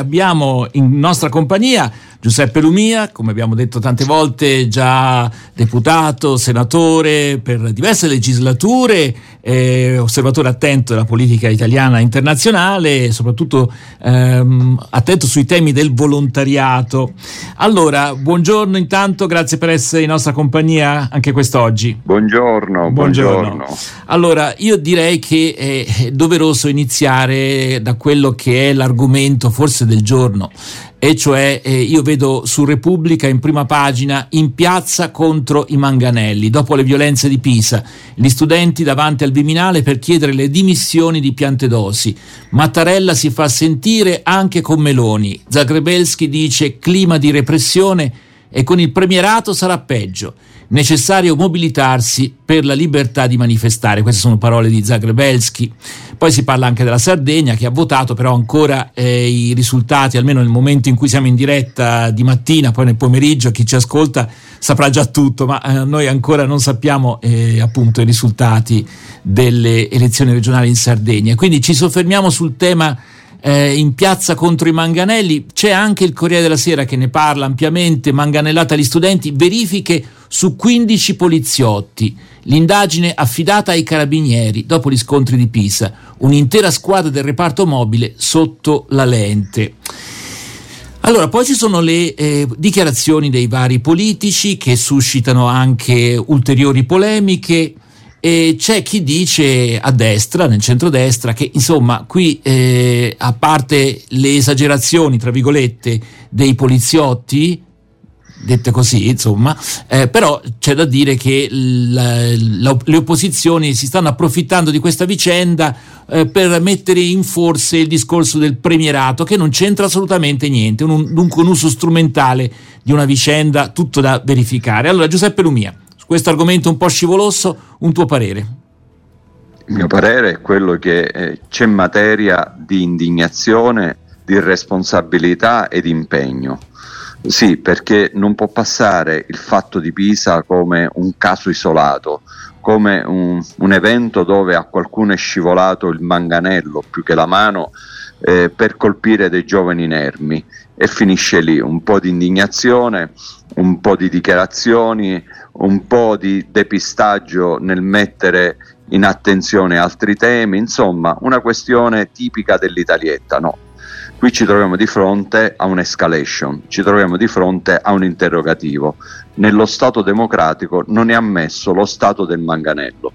Abbiamo in nostra compagnia Giuseppe Lumia, come abbiamo detto tante volte, già deputato, senatore per diverse legislature, eh, osservatore attento della politica italiana e internazionale e soprattutto ehm, attento sui temi del volontariato. Allora, buongiorno intanto, grazie per essere in nostra compagnia anche quest'oggi. Buongiorno, buongiorno. buongiorno. Allora, io direi che è doveroso iniziare da quello che è l'argomento forse del giorno e cioè eh, io vedo su Repubblica in prima pagina in piazza contro i manganelli, dopo le violenze di Pisa, gli studenti davanti al Viminale per chiedere le dimissioni di Piantedosi. Mattarella si fa sentire anche con Meloni. Zagrebelski dice clima di repressione e con il premierato sarà peggio necessario mobilitarsi per la libertà di manifestare. Queste sono parole di Zagrebelski. Poi si parla anche della Sardegna che ha votato, però ancora eh, i risultati, almeno nel momento in cui siamo in diretta di mattina, poi nel pomeriggio, chi ci ascolta saprà già tutto, ma eh, noi ancora non sappiamo eh, appunto i risultati delle elezioni regionali in Sardegna. Quindi ci soffermiamo sul tema eh, in piazza contro i manganelli. C'è anche il Corriere della Sera che ne parla ampiamente, manganellata agli studenti, verifiche su 15 poliziotti. L'indagine affidata ai carabinieri dopo gli scontri di Pisa, un'intera squadra del reparto mobile sotto la lente. Allora, poi ci sono le eh, dichiarazioni dei vari politici che suscitano anche ulteriori polemiche. E c'è chi dice a destra, nel centrodestra, che insomma qui eh, a parte le esagerazioni, tra virgolette, dei poliziotti, dette così, insomma, eh, però c'è da dire che la, la, le opposizioni si stanno approfittando di questa vicenda eh, per mettere in forse il discorso del premierato, che non c'entra assolutamente niente, un, dunque un uso strumentale di una vicenda, tutto da verificare. Allora, Giuseppe Lumia questo argomento un po' scivoloso, un tuo parere? Il mio parere è quello che eh, c'è materia di indignazione, di responsabilità e di impegno. Sì, perché non può passare il fatto di Pisa come un caso isolato, come un, un evento dove a qualcuno è scivolato il manganello più che la mano eh, per colpire dei giovani inermi e finisce lì, un po' di indignazione, un po' di dichiarazioni, un po' di depistaggio nel mettere in attenzione altri temi, insomma una questione tipica dell'Italietta, no. Qui ci troviamo di fronte a un'escalation, ci troviamo di fronte a un interrogativo. Nello Stato democratico non è ammesso lo Stato del manganello.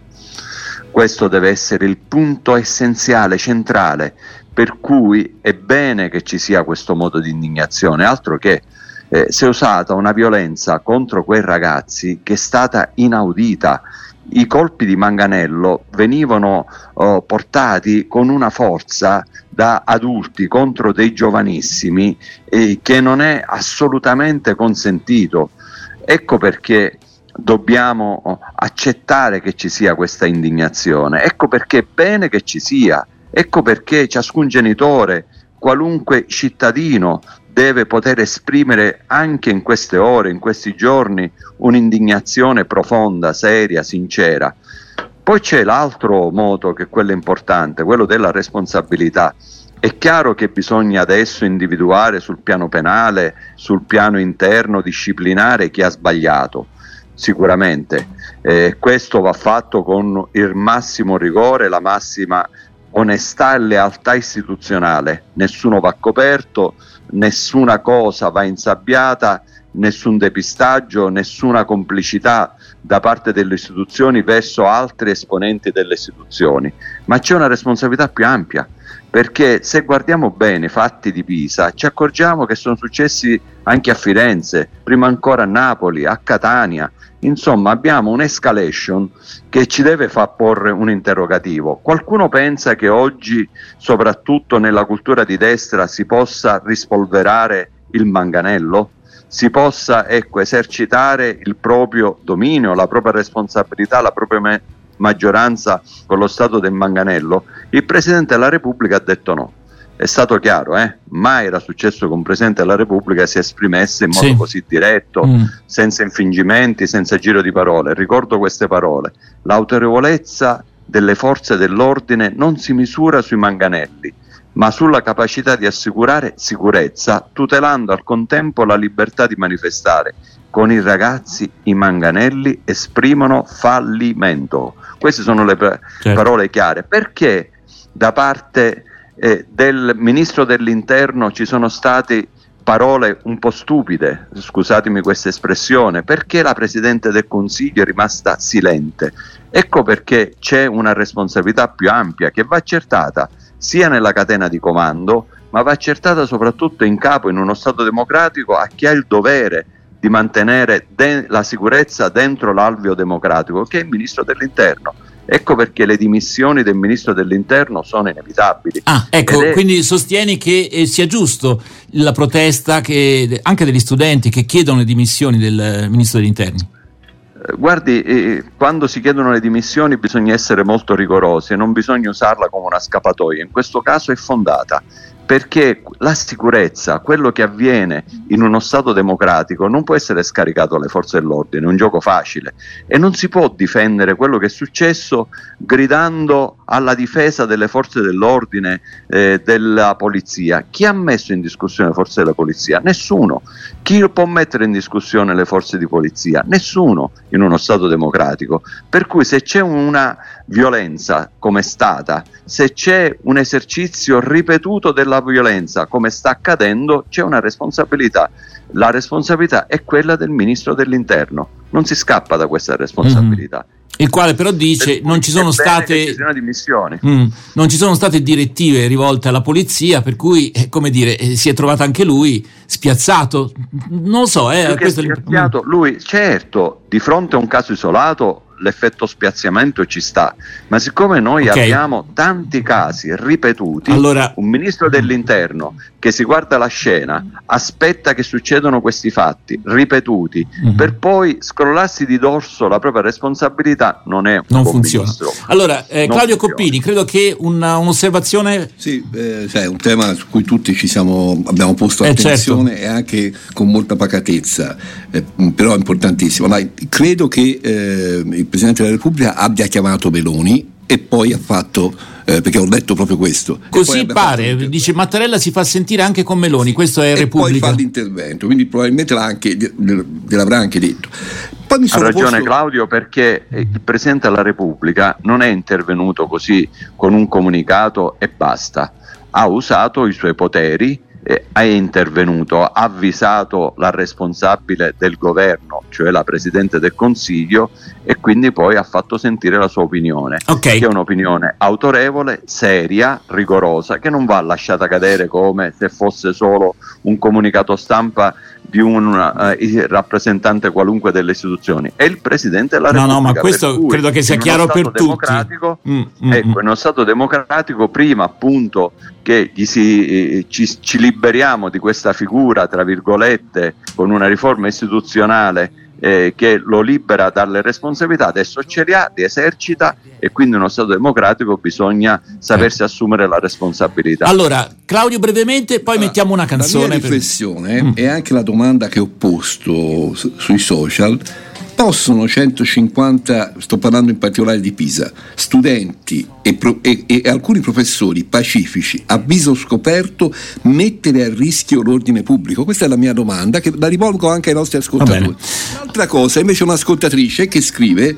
Questo deve essere il punto essenziale, centrale, per cui è bene che ci sia questo modo di indignazione, altro che eh, si è usata una violenza contro quei ragazzi che è stata inaudita. I colpi di manganello venivano oh, portati con una forza da adulti contro dei giovanissimi eh, che non è assolutamente consentito. Ecco perché dobbiamo oh, accettare che ci sia questa indignazione, ecco perché è bene che ci sia, ecco perché ciascun genitore, qualunque cittadino deve poter esprimere anche in queste ore, in questi giorni, un'indignazione profonda, seria, sincera. Poi c'è l'altro modo che è quello importante, quello della responsabilità. È chiaro che bisogna adesso individuare sul piano penale, sul piano interno disciplinare chi ha sbagliato, sicuramente. Eh, questo va fatto con il massimo rigore, la massima onestà e lealtà istituzionale. Nessuno va coperto, nessuna cosa va insabbiata, nessun depistaggio, nessuna complicità da parte delle istituzioni verso altri esponenti delle istituzioni, ma c'è una responsabilità più ampia, perché se guardiamo bene i fatti di Pisa ci accorgiamo che sono successi anche a Firenze, prima ancora a Napoli, a Catania, insomma abbiamo un'escalation che ci deve far porre un interrogativo. Qualcuno pensa che oggi, soprattutto nella cultura di destra, si possa rispolverare il manganello? si possa ecco, esercitare il proprio dominio, la propria responsabilità, la propria me- maggioranza con lo Stato del manganello, il Presidente della Repubblica ha detto no. È stato chiaro, eh? mai era successo che un Presidente della Repubblica si esprimesse in modo sì. così diretto, mm. senza infingimenti, senza giro di parole. Ricordo queste parole. L'autorevolezza delle forze dell'ordine non si misura sui manganelli, ma sulla capacità di assicurare sicurezza, tutelando al contempo la libertà di manifestare. Con i ragazzi i manganelli esprimono fallimento. Queste sono le pa- certo. parole chiare. Perché da parte eh, del ministro dell'interno ci sono state parole un po' stupide, scusatemi questa espressione, perché la Presidente del Consiglio è rimasta silente? Ecco perché c'è una responsabilità più ampia che va accertata sia nella catena di comando, ma va accertata soprattutto in capo in uno Stato democratico a chi ha il dovere di mantenere de- la sicurezza dentro l'alveo democratico, che è il Ministro dell'Interno. Ecco perché le dimissioni del Ministro dell'Interno sono inevitabili. Ah, ecco, è... quindi sostieni che eh, sia giusto la protesta che, anche degli studenti che chiedono le dimissioni del Ministro dell'Interno? Eh, guardi, eh, quando si chiedono le dimissioni bisogna essere molto rigorosi e non bisogna usarla come una scappatoia, in questo caso è fondata perché la sicurezza, quello che avviene in uno Stato democratico, non può essere scaricato alle forze dell'ordine, è un gioco facile e non si può difendere quello che è successo gridando alla difesa delle forze dell'ordine, eh, della polizia. Chi ha messo in discussione le forze della polizia? Nessuno. Chi può mettere in discussione le forze di polizia? Nessuno in uno Stato democratico. Per cui se c'è una violenza come è stata, se c'è un esercizio ripetuto della violenza come sta accadendo, c'è una responsabilità. La responsabilità è quella del ministro dell'interno, non si scappa da questa responsabilità. Mm-hmm. Il quale però dice non ci sono state mm, non ci sono state direttive rivolte alla polizia, per cui eh, come dire, eh, si è trovato anche lui spiazzato. Non lo so, eh, questo spiazzato, mm. lui certo, di fronte a un caso isolato l'effetto spiazziamento ci sta, ma siccome noi okay. abbiamo tanti casi ripetuti, allora... un ministro dell'interno che si guarda la scena, aspetta che succedano questi fatti ripetuti, mm-hmm. per poi scrollarsi di dorso la propria responsabilità, non è un non funziona. Ministro. Allora, eh, Claudio funziona. Coppini, credo che una, un'osservazione... Sì, eh, cioè, un tema su cui tutti ci siamo, abbiamo posto eh, certo. attenzione certo. e anche con molta pacatezza, eh, però è importantissimo. Ma credo che eh, il Presidente della Repubblica abbia chiamato Meloni e poi ha fatto eh, perché ho detto proprio questo. Così pare, dice Mattarella si fa sentire anche con Meloni, questo è e Repubblica. E poi fa l'intervento, quindi probabilmente l'ha anche, gliel'avrà anche detto. ha ragione posto... Claudio perché il Presidente della Repubblica non è intervenuto così con un comunicato e basta, ha usato i suoi poteri eh, è intervenuto, ha avvisato la responsabile del governo, cioè la Presidente del Consiglio, e quindi poi ha fatto sentire la sua opinione, okay. che è un'opinione autorevole, seria, rigorosa, che non va lasciata cadere come se fosse solo un comunicato stampa di un uh, rappresentante qualunque delle istituzioni, è il Presidente della Repubblica. No, no, ma questo credo che sia chiaro per tutti. Mm, mm, ecco, mm. in uno Stato democratico, prima appunto che si, eh, ci, ci liberiamo di questa figura, tra virgolette, con una riforma istituzionale eh, che lo libera dalle responsabilità, adesso ce li ha, li esercita e quindi in uno Stato democratico bisogna sapersi eh. assumere la responsabilità. Allora, Claudio brevemente, poi allora, mettiamo una canzone. La mia riflessione per... Mm. è anche la domanda che ho posto su, sui social possono 150, sto parlando in particolare di Pisa, studenti e, pro, e, e, alcuni professori pacifici a viso scoperto mettere a rischio l'ordine pubblico? Questa è la mia domanda che la rivolgo anche ai nostri ascoltatori. Un'altra cosa, invece un'ascoltatrice che scrive,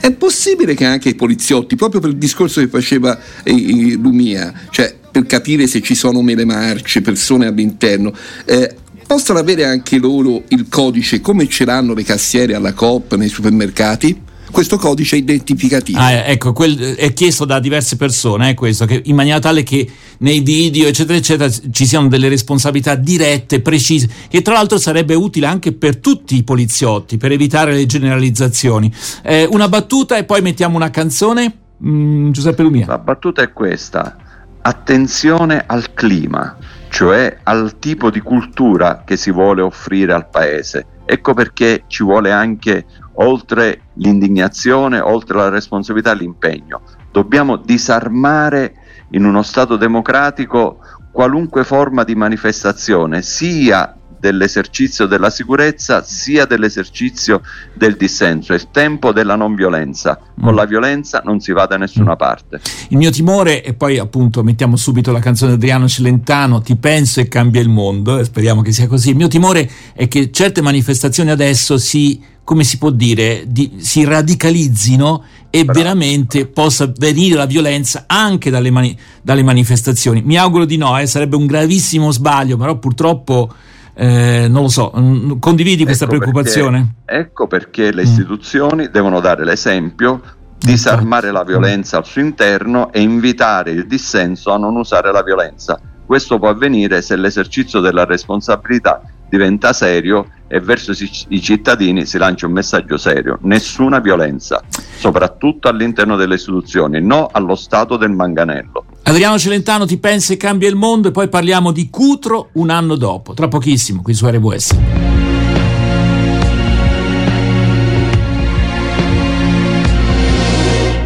è possibile che anche i poliziotti, proprio per il discorso che faceva eh, Lumia, cioè per capire se ci sono mele marce, persone all'interno, eh, possono avere anche loro il codice come ce l'hanno le cassiere alla Coop nei supermercati? questo codice identificativo. Ah, ecco, quel, è chiesto da diverse persone, eh, questo, che, in maniera tale che nei video, eccetera, eccetera, ci siano delle responsabilità dirette, precise, che tra l'altro sarebbe utile anche per tutti i poliziotti, per evitare le generalizzazioni. Eh, una battuta e poi mettiamo una canzone. Mm, Giuseppe Lumia. La battuta è questa. Attenzione al clima cioè al tipo di cultura che si vuole offrire al paese. Ecco perché ci vuole anche, oltre l'indignazione, oltre la responsabilità, l'impegno. Dobbiamo disarmare in uno Stato democratico qualunque forma di manifestazione, sia dell'esercizio della sicurezza sia dell'esercizio del dissenso, è il tempo della non violenza, con mm. la violenza non si va da nessuna mm. parte. Il mio timore, e poi appunto mettiamo subito la canzone di Adriano Celentano, ti penso e cambia il mondo, e speriamo che sia così, il mio timore è che certe manifestazioni adesso si come si può dire, di, si radicalizzino e Bravo. veramente possa venire la violenza anche dalle, mani, dalle manifestazioni. Mi auguro di no, eh, sarebbe un gravissimo sbaglio, però purtroppo eh, non lo so, condividi questa ecco preoccupazione? Perché, ecco perché le mm. istituzioni mm. devono dare l'esempio, disarmare la violenza al suo interno e invitare il dissenso a non usare la violenza. Questo può avvenire se l'esercizio della responsabilità diventa serio e verso i cittadini si lancia un messaggio serio, nessuna violenza, soprattutto all'interno delle istituzioni, no allo stato del manganello. Adriano Celentano ti pensa e cambia il mondo e poi parliamo di Cutro un anno dopo, tra pochissimo qui su RWS.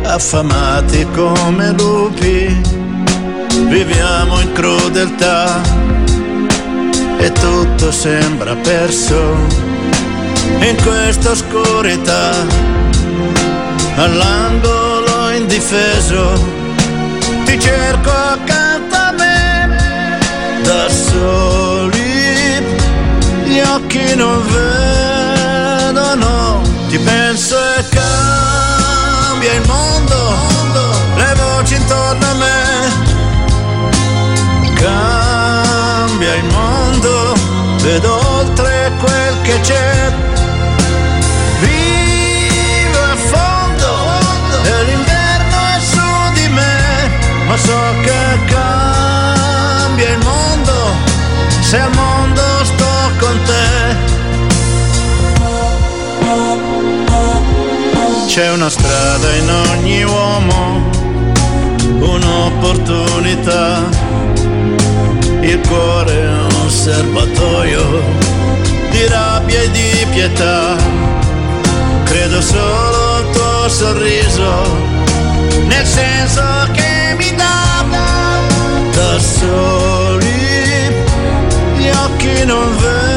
Affamati come lupi, viviamo in crudeltà e tutto sembra perso in questa oscurità, all'angolo indifeso, ti cerco accanto a me, da soli, gli occhi non vedono, ti penso e cambia il mondo, le voci intorno a me. Cambia il mondo vedo oltre quel che c'è. C'è una strada in ogni uomo, un'opportunità il cuore è un serbatoio di rabbia e di pietà. Credo solo al tuo sorriso, nel senso che mi dà da soli. Gli occhi non vedono,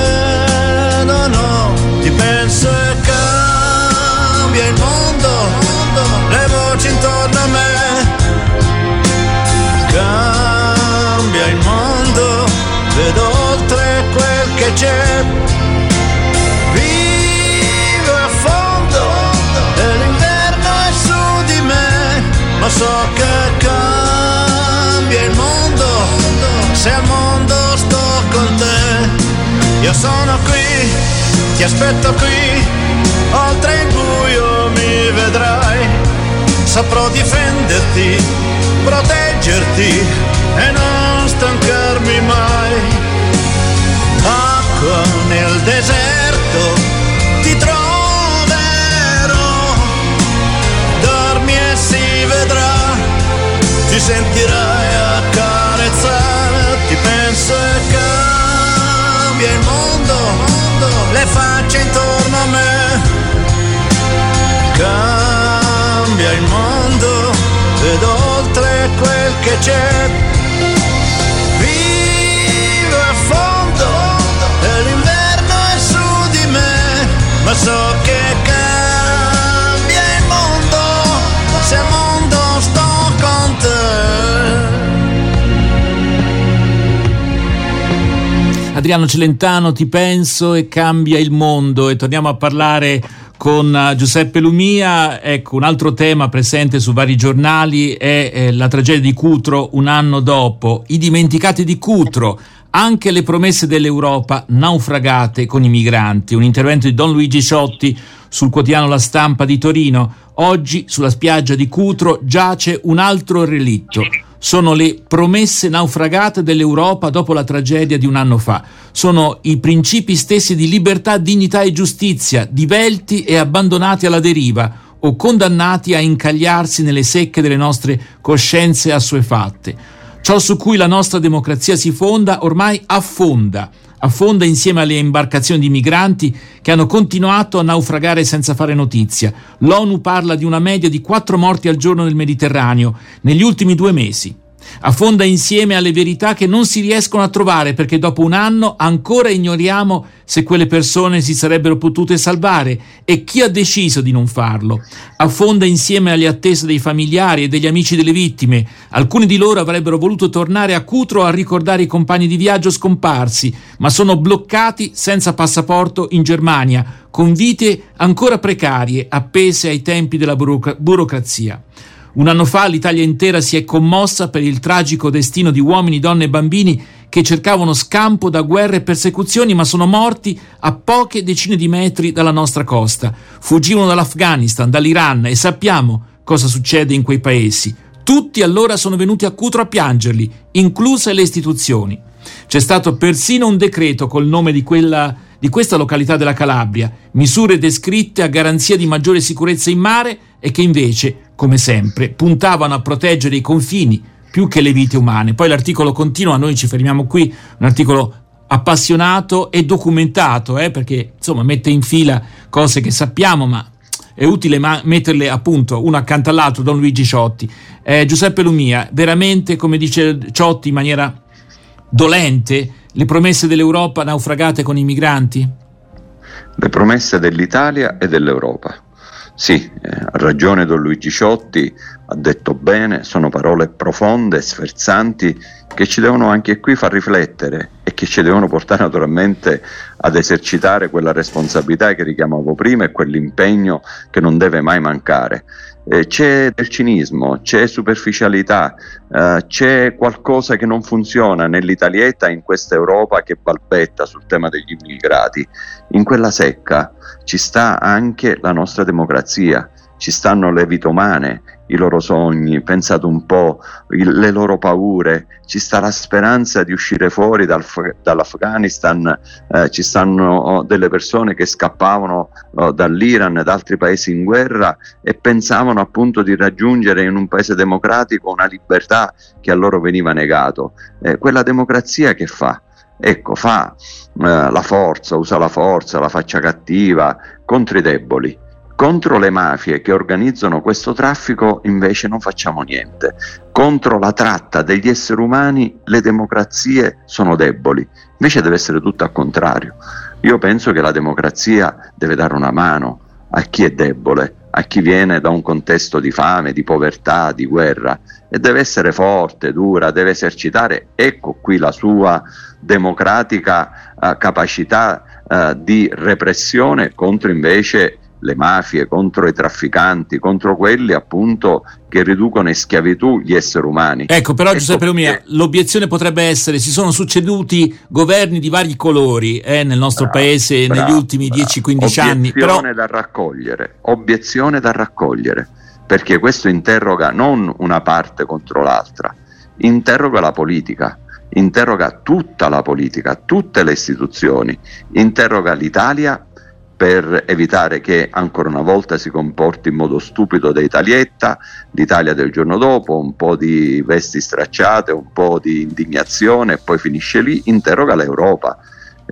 ma so che cambia il mondo se al mondo sto con te. Io sono qui, ti aspetto qui, oltre il buio mi vedrai, saprò difenderti, proteggerti e non stancarmi deserto ti troverò, dormi e si vedrà, ti sentirai accarezzare, ti penso e cambia il mondo, le facce intorno a me, cambia il mondo, vedo oltre quel che c'è so che cambia il mondo se al mondo sto con te. Adriano Celentano, ti penso e cambia il mondo e torniamo a parlare con eh, Giuseppe Lumia. Ecco, un altro tema presente su vari giornali è eh, la tragedia di Cutro un anno dopo. I dimenticati di Cutro anche le promesse dell'Europa naufragate con i migranti. Un intervento di Don Luigi Ciotti sul quotidiano La Stampa di Torino. Oggi sulla spiaggia di Cutro giace un altro relitto. Sono le promesse naufragate dell'Europa dopo la tragedia di un anno fa. Sono i principi stessi di libertà, dignità e giustizia, divelti e abbandonati alla deriva o condannati a incagliarsi nelle secche delle nostre coscienze assuefatte. Ciò su cui la nostra democrazia si fonda ormai affonda, affonda insieme alle imbarcazioni di migranti che hanno continuato a naufragare senza fare notizia. L'ONU parla di una media di quattro morti al giorno nel Mediterraneo negli ultimi due mesi. Affonda insieme alle verità che non si riescono a trovare perché dopo un anno ancora ignoriamo se quelle persone si sarebbero potute salvare e chi ha deciso di non farlo. Affonda insieme alle attese dei familiari e degli amici delle vittime. Alcuni di loro avrebbero voluto tornare a Cutro a ricordare i compagni di viaggio scomparsi, ma sono bloccati senza passaporto in Germania, con vite ancora precarie, appese ai tempi della buroc- burocrazia. Un anno fa l'Italia intera si è commossa per il tragico destino di uomini, donne e bambini che cercavano scampo da guerre e persecuzioni ma sono morti a poche decine di metri dalla nostra costa. Fuggivano dall'Afghanistan, dall'Iran e sappiamo cosa succede in quei paesi. Tutti allora sono venuti a Cutro a piangerli, incluse le istituzioni. C'è stato persino un decreto col nome di quella di questa località della Calabria, misure descritte a garanzia di maggiore sicurezza in mare e che invece, come sempre, puntavano a proteggere i confini più che le vite umane. Poi l'articolo continua, noi ci fermiamo qui, un articolo appassionato e documentato, eh, perché insomma mette in fila cose che sappiamo, ma è utile ma- metterle appunto uno accanto all'altro, Don Luigi Ciotti. Eh, Giuseppe Lumia, veramente, come dice Ciotti in maniera dolente, le promesse dell'Europa naufragate con i migranti? Le promesse dell'Italia e dell'Europa. Sì, eh, ha ragione Don Luigi Ciotti, ha detto bene, sono parole profonde, sferzanti, che ci devono anche qui far riflettere e che ci devono portare naturalmente ad esercitare quella responsabilità che richiamavo prima e quell'impegno che non deve mai mancare. Eh, c'è del cinismo, c'è superficialità, eh, c'è qualcosa che non funziona nell'Italietta in questa Europa che balbetta sul tema degli immigrati. In quella secca ci sta anche la nostra democrazia, ci stanno le vite umane, i loro sogni, pensate un po', il, le loro paure, ci sta la speranza di uscire fuori dal, dall'Afghanistan, eh, ci stanno oh, delle persone che scappavano oh, dall'Iran da altri paesi in guerra e pensavano appunto di raggiungere in un paese democratico una libertà che a loro veniva negato. Eh, quella democrazia che fa? Ecco, fa eh, la forza, usa la forza, la faccia cattiva contro i deboli contro le mafie che organizzano questo traffico invece non facciamo niente. Contro la tratta degli esseri umani le democrazie sono deboli, invece deve essere tutto al contrario. Io penso che la democrazia deve dare una mano a chi è debole, a chi viene da un contesto di fame, di povertà, di guerra e deve essere forte, dura, deve esercitare, ecco qui la sua democratica eh, capacità eh, di repressione contro invece le mafie, contro i trafficanti, contro quelli appunto che riducono in schiavitù gli esseri umani. Ecco, però ecco Giuseppe Lumia, l'obiezione potrebbe essere si sono succeduti governi di vari colori eh, nel nostro bravo, paese bravo, negli ultimi 10-15 anni. Obiezione da raccogliere, obiezione da raccogliere, perché questo interroga non una parte contro l'altra, interroga la politica interroga tutta la politica, tutte le istituzioni, interroga l'Italia per evitare che ancora una volta si comporti in modo stupido da Italietta, l'Italia del giorno dopo, un po' di vesti stracciate, un po' di indignazione e poi finisce lì, interroga l'Europa,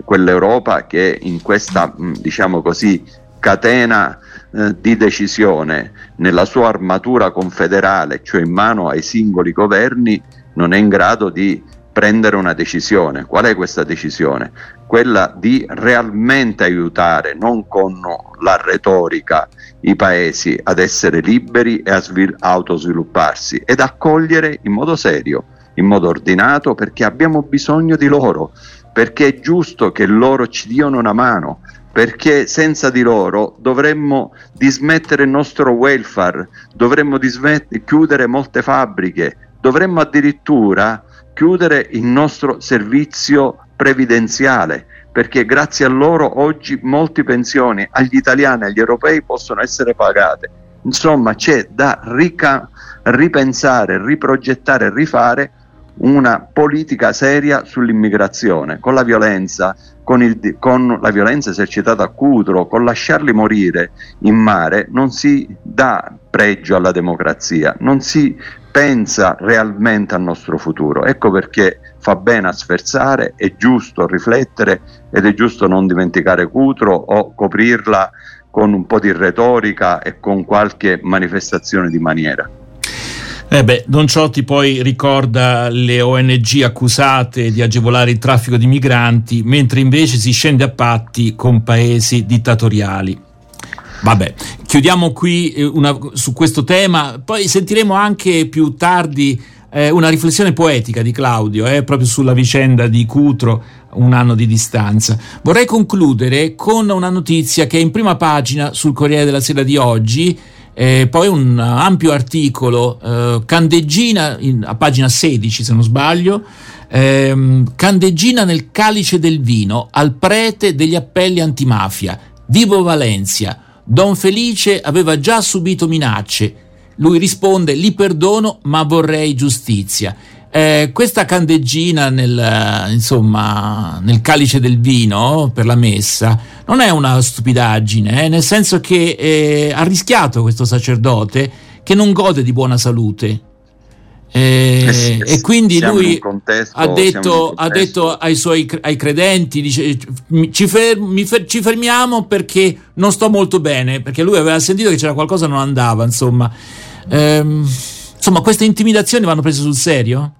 quell'Europa che in questa, diciamo così, catena eh, di decisione, nella sua armatura confederale, cioè in mano ai singoli governi, non è in grado di prendere una decisione. Qual è questa decisione? Quella di realmente aiutare, non con la retorica, i paesi ad essere liberi e a svil- autosvilupparsi ed accogliere in modo serio, in modo ordinato, perché abbiamo bisogno di loro, perché è giusto che loro ci diano una mano, perché senza di loro dovremmo dismettere il nostro welfare, dovremmo dismet- chiudere molte fabbriche, dovremmo addirittura chiudere il nostro servizio previdenziale perché grazie a loro oggi molte pensioni agli italiani e agli europei possono essere pagate. Insomma, c'è da rica- ripensare, riprogettare, rifare una politica seria sull'immigrazione, con la violenza, con, il, con, la violenza esercitata a Cutro, con lasciarli morire in mare, non si dà pregio alla democrazia, non si pensa realmente al nostro futuro. Ecco perché fa bene a sferzare, è giusto riflettere ed è giusto non dimenticare Cutro o coprirla con un po' di retorica e con qualche manifestazione di maniera. Eh beh, Don Ciotti poi ricorda le ONG accusate di agevolare il traffico di migranti, mentre invece si scende a patti con paesi dittatoriali. Vabbè, chiudiamo qui eh, una, su questo tema, poi sentiremo anche più tardi eh, una riflessione poetica di Claudio, eh, proprio sulla vicenda di Cutro, un anno di distanza. Vorrei concludere con una notizia che è in prima pagina sul Corriere della Sera di oggi, eh, poi un ampio articolo, eh, candeggina in, a pagina 16 se non sbaglio, ehm, candeggina nel calice del vino al prete degli appelli antimafia, Vivo Valencia Don Felice aveva già subito minacce. Lui risponde: Li perdono, ma vorrei giustizia. Eh, questa candeggina nel, insomma, nel calice del vino per la messa non è una stupidaggine, eh, nel senso che eh, ha rischiato questo sacerdote che non gode di buona salute eh, eh e quindi lui contesto, ha, detto, ha, detto, ai suoi ai credenti: dice, ci, fer- ci, fermiamo perché non sto molto bene. Perché lui aveva sentito che c'era qualcosa che non andava. Insomma, ehm, insomma queste intimidazioni vanno prese sul serio?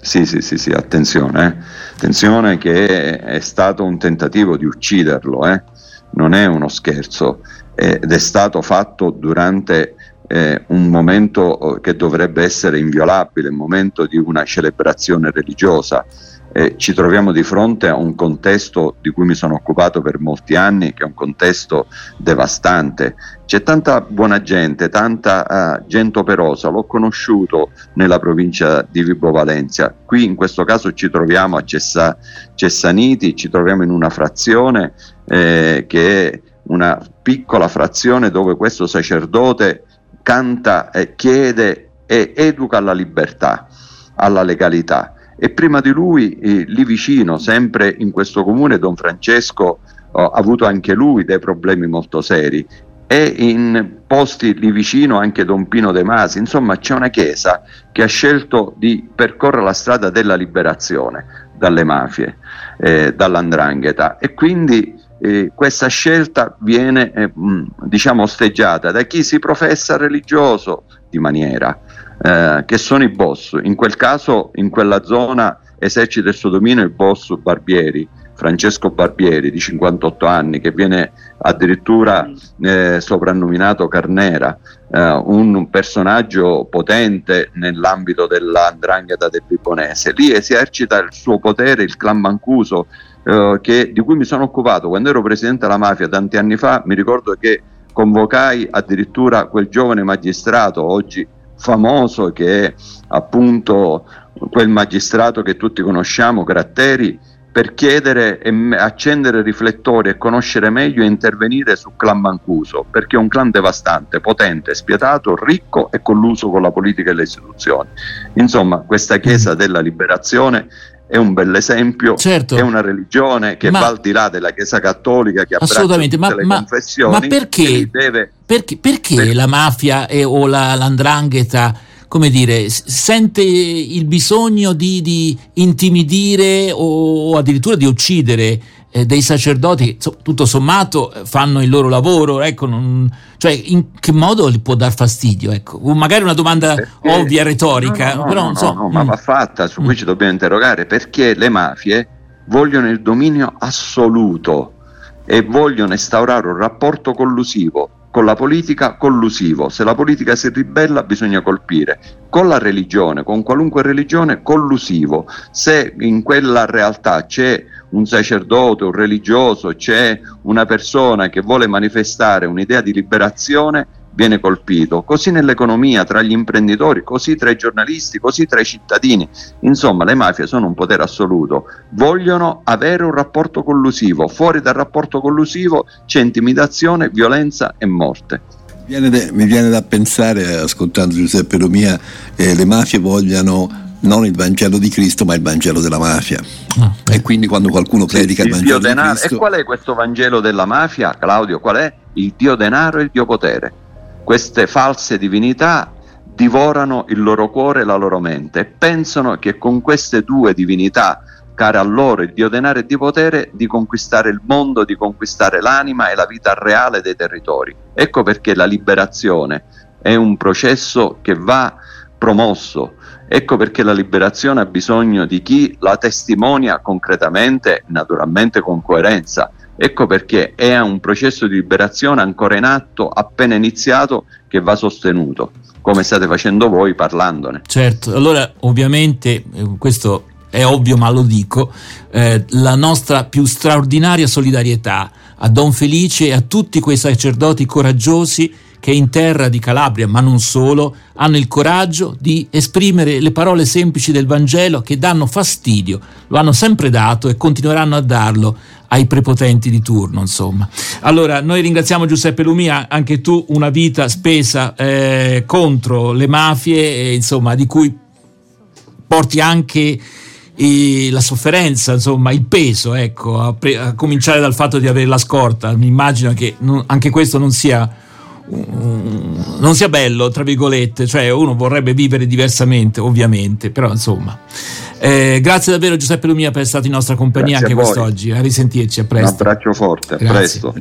Sì, sì, sì, sì, attenzione, eh. attenzione che è stato un tentativo di ucciderlo, eh. non è uno scherzo ed è stato fatto durante eh, un momento eh, che dovrebbe essere inviolabile, un momento di una celebrazione religiosa. Eh, ci troviamo di fronte a un contesto di cui mi sono occupato per molti anni, che è un contesto devastante. C'è tanta buona gente, tanta uh, gente operosa, l'ho conosciuto nella provincia di Vibo Valencia. Qui in questo caso ci troviamo a Cessa, Cessaniti, ci troviamo in una frazione eh, che è una piccola frazione dove questo sacerdote canta, eh, chiede e educa alla libertà, alla legalità. E prima di lui, eh, lì vicino, sempre in questo comune, Don Francesco ha avuto anche lui dei problemi molto seri e in posti lì vicino anche Don Pino De Masi, insomma c'è una chiesa che ha scelto di percorrere la strada della liberazione dalle mafie, eh, dall'andrangheta e quindi eh, questa scelta viene eh, diciamo osteggiata da chi si professa religioso di maniera eh, che sono i boss in quel caso in quella zona esercita il suo dominio il boss Barbieri Francesco Barbieri di 58 anni che viene addirittura eh, soprannominato Carnera, eh, un personaggio potente nell'ambito dell'andrangheta del Bibonese. Lì esercita il suo potere il clan Mancuso eh, che, di cui mi sono occupato quando ero presidente della mafia tanti anni fa, mi ricordo che convocai addirittura quel giovane magistrato oggi famoso che è appunto quel magistrato che tutti conosciamo, Gratteri, per chiedere e accendere riflettori e conoscere meglio e intervenire su clan Mancuso, perché è un clan devastante, potente, spietato, ricco e colluso con la politica e le istituzioni. Insomma, questa Chiesa della Liberazione è un bel esempio, certo. è una religione che ma, va al di là della Chiesa cattolica che assolutamente, ma, le ma, confessioni. Ma perché, deve... perché, perché per... la mafia e, o la, l'andrangheta come dire, sente il bisogno di, di intimidire o addirittura di uccidere eh, dei sacerdoti tutto sommato eh, fanno il loro lavoro, ecco, non, cioè in che modo può dar fastidio? Ecco? Magari una domanda perché, ovvia, retorica, no, no, però no, non so. No, ma mm. va fatta, su cui mm. ci dobbiamo interrogare, perché le mafie vogliono il dominio assoluto e vogliono instaurare un rapporto collusivo con la politica collusivo, se la politica si ribella bisogna colpire, con la religione, con qualunque religione collusivo, se in quella realtà c'è un sacerdote, un religioso, c'è una persona che vuole manifestare un'idea di liberazione, viene colpito, così nell'economia, tra gli imprenditori, così tra i giornalisti, così tra i cittadini. Insomma, le mafie sono un potere assoluto, vogliono avere un rapporto collusivo, fuori dal rapporto collusivo c'è intimidazione, violenza e morte. Mi viene da pensare, ascoltando Giuseppe Romia, eh, le mafie vogliano non il Vangelo di Cristo, ma il Vangelo della mafia. Ah, e quindi quando qualcuno predica sì, il Vangelo di Cristo... E qual è questo Vangelo della mafia, Claudio? Qual è? Il Dio denaro e il Dio potere queste false divinità divorano il loro cuore e la loro mente e pensano che con queste due divinità, care a loro, il Dio denaro e di potere, di conquistare il mondo, di conquistare l'anima e la vita reale dei territori. Ecco perché la liberazione è un processo che va promosso. Ecco perché la liberazione ha bisogno di chi la testimonia concretamente, naturalmente con coerenza. Ecco perché è un processo di liberazione ancora in atto, appena iniziato, che va sostenuto, come state facendo voi parlandone. Certo, allora ovviamente eh, questo è ovvio ma lo dico, eh, la nostra più straordinaria solidarietà a Don Felice e a tutti quei sacerdoti coraggiosi che in terra di Calabria, ma non solo, hanno il coraggio di esprimere le parole semplici del Vangelo che danno fastidio, lo hanno sempre dato e continueranno a darlo ai prepotenti di turno, insomma. Allora, noi ringraziamo Giuseppe Lumia, anche tu una vita spesa eh, contro le mafie, eh, insomma, di cui porti anche eh, la sofferenza, insomma, il peso, ecco, a, pre- a, cominciare dal fatto di avere la scorta. Mi immagino che non, anche questo non sia non sia bello, tra virgolette, cioè uno vorrebbe vivere diversamente, ovviamente, però insomma. Eh, grazie davvero Giuseppe Lumia per essere stato in nostra compagnia grazie anche quest'oggi, a risentirci, a presto. Un abbraccio forte, a presto.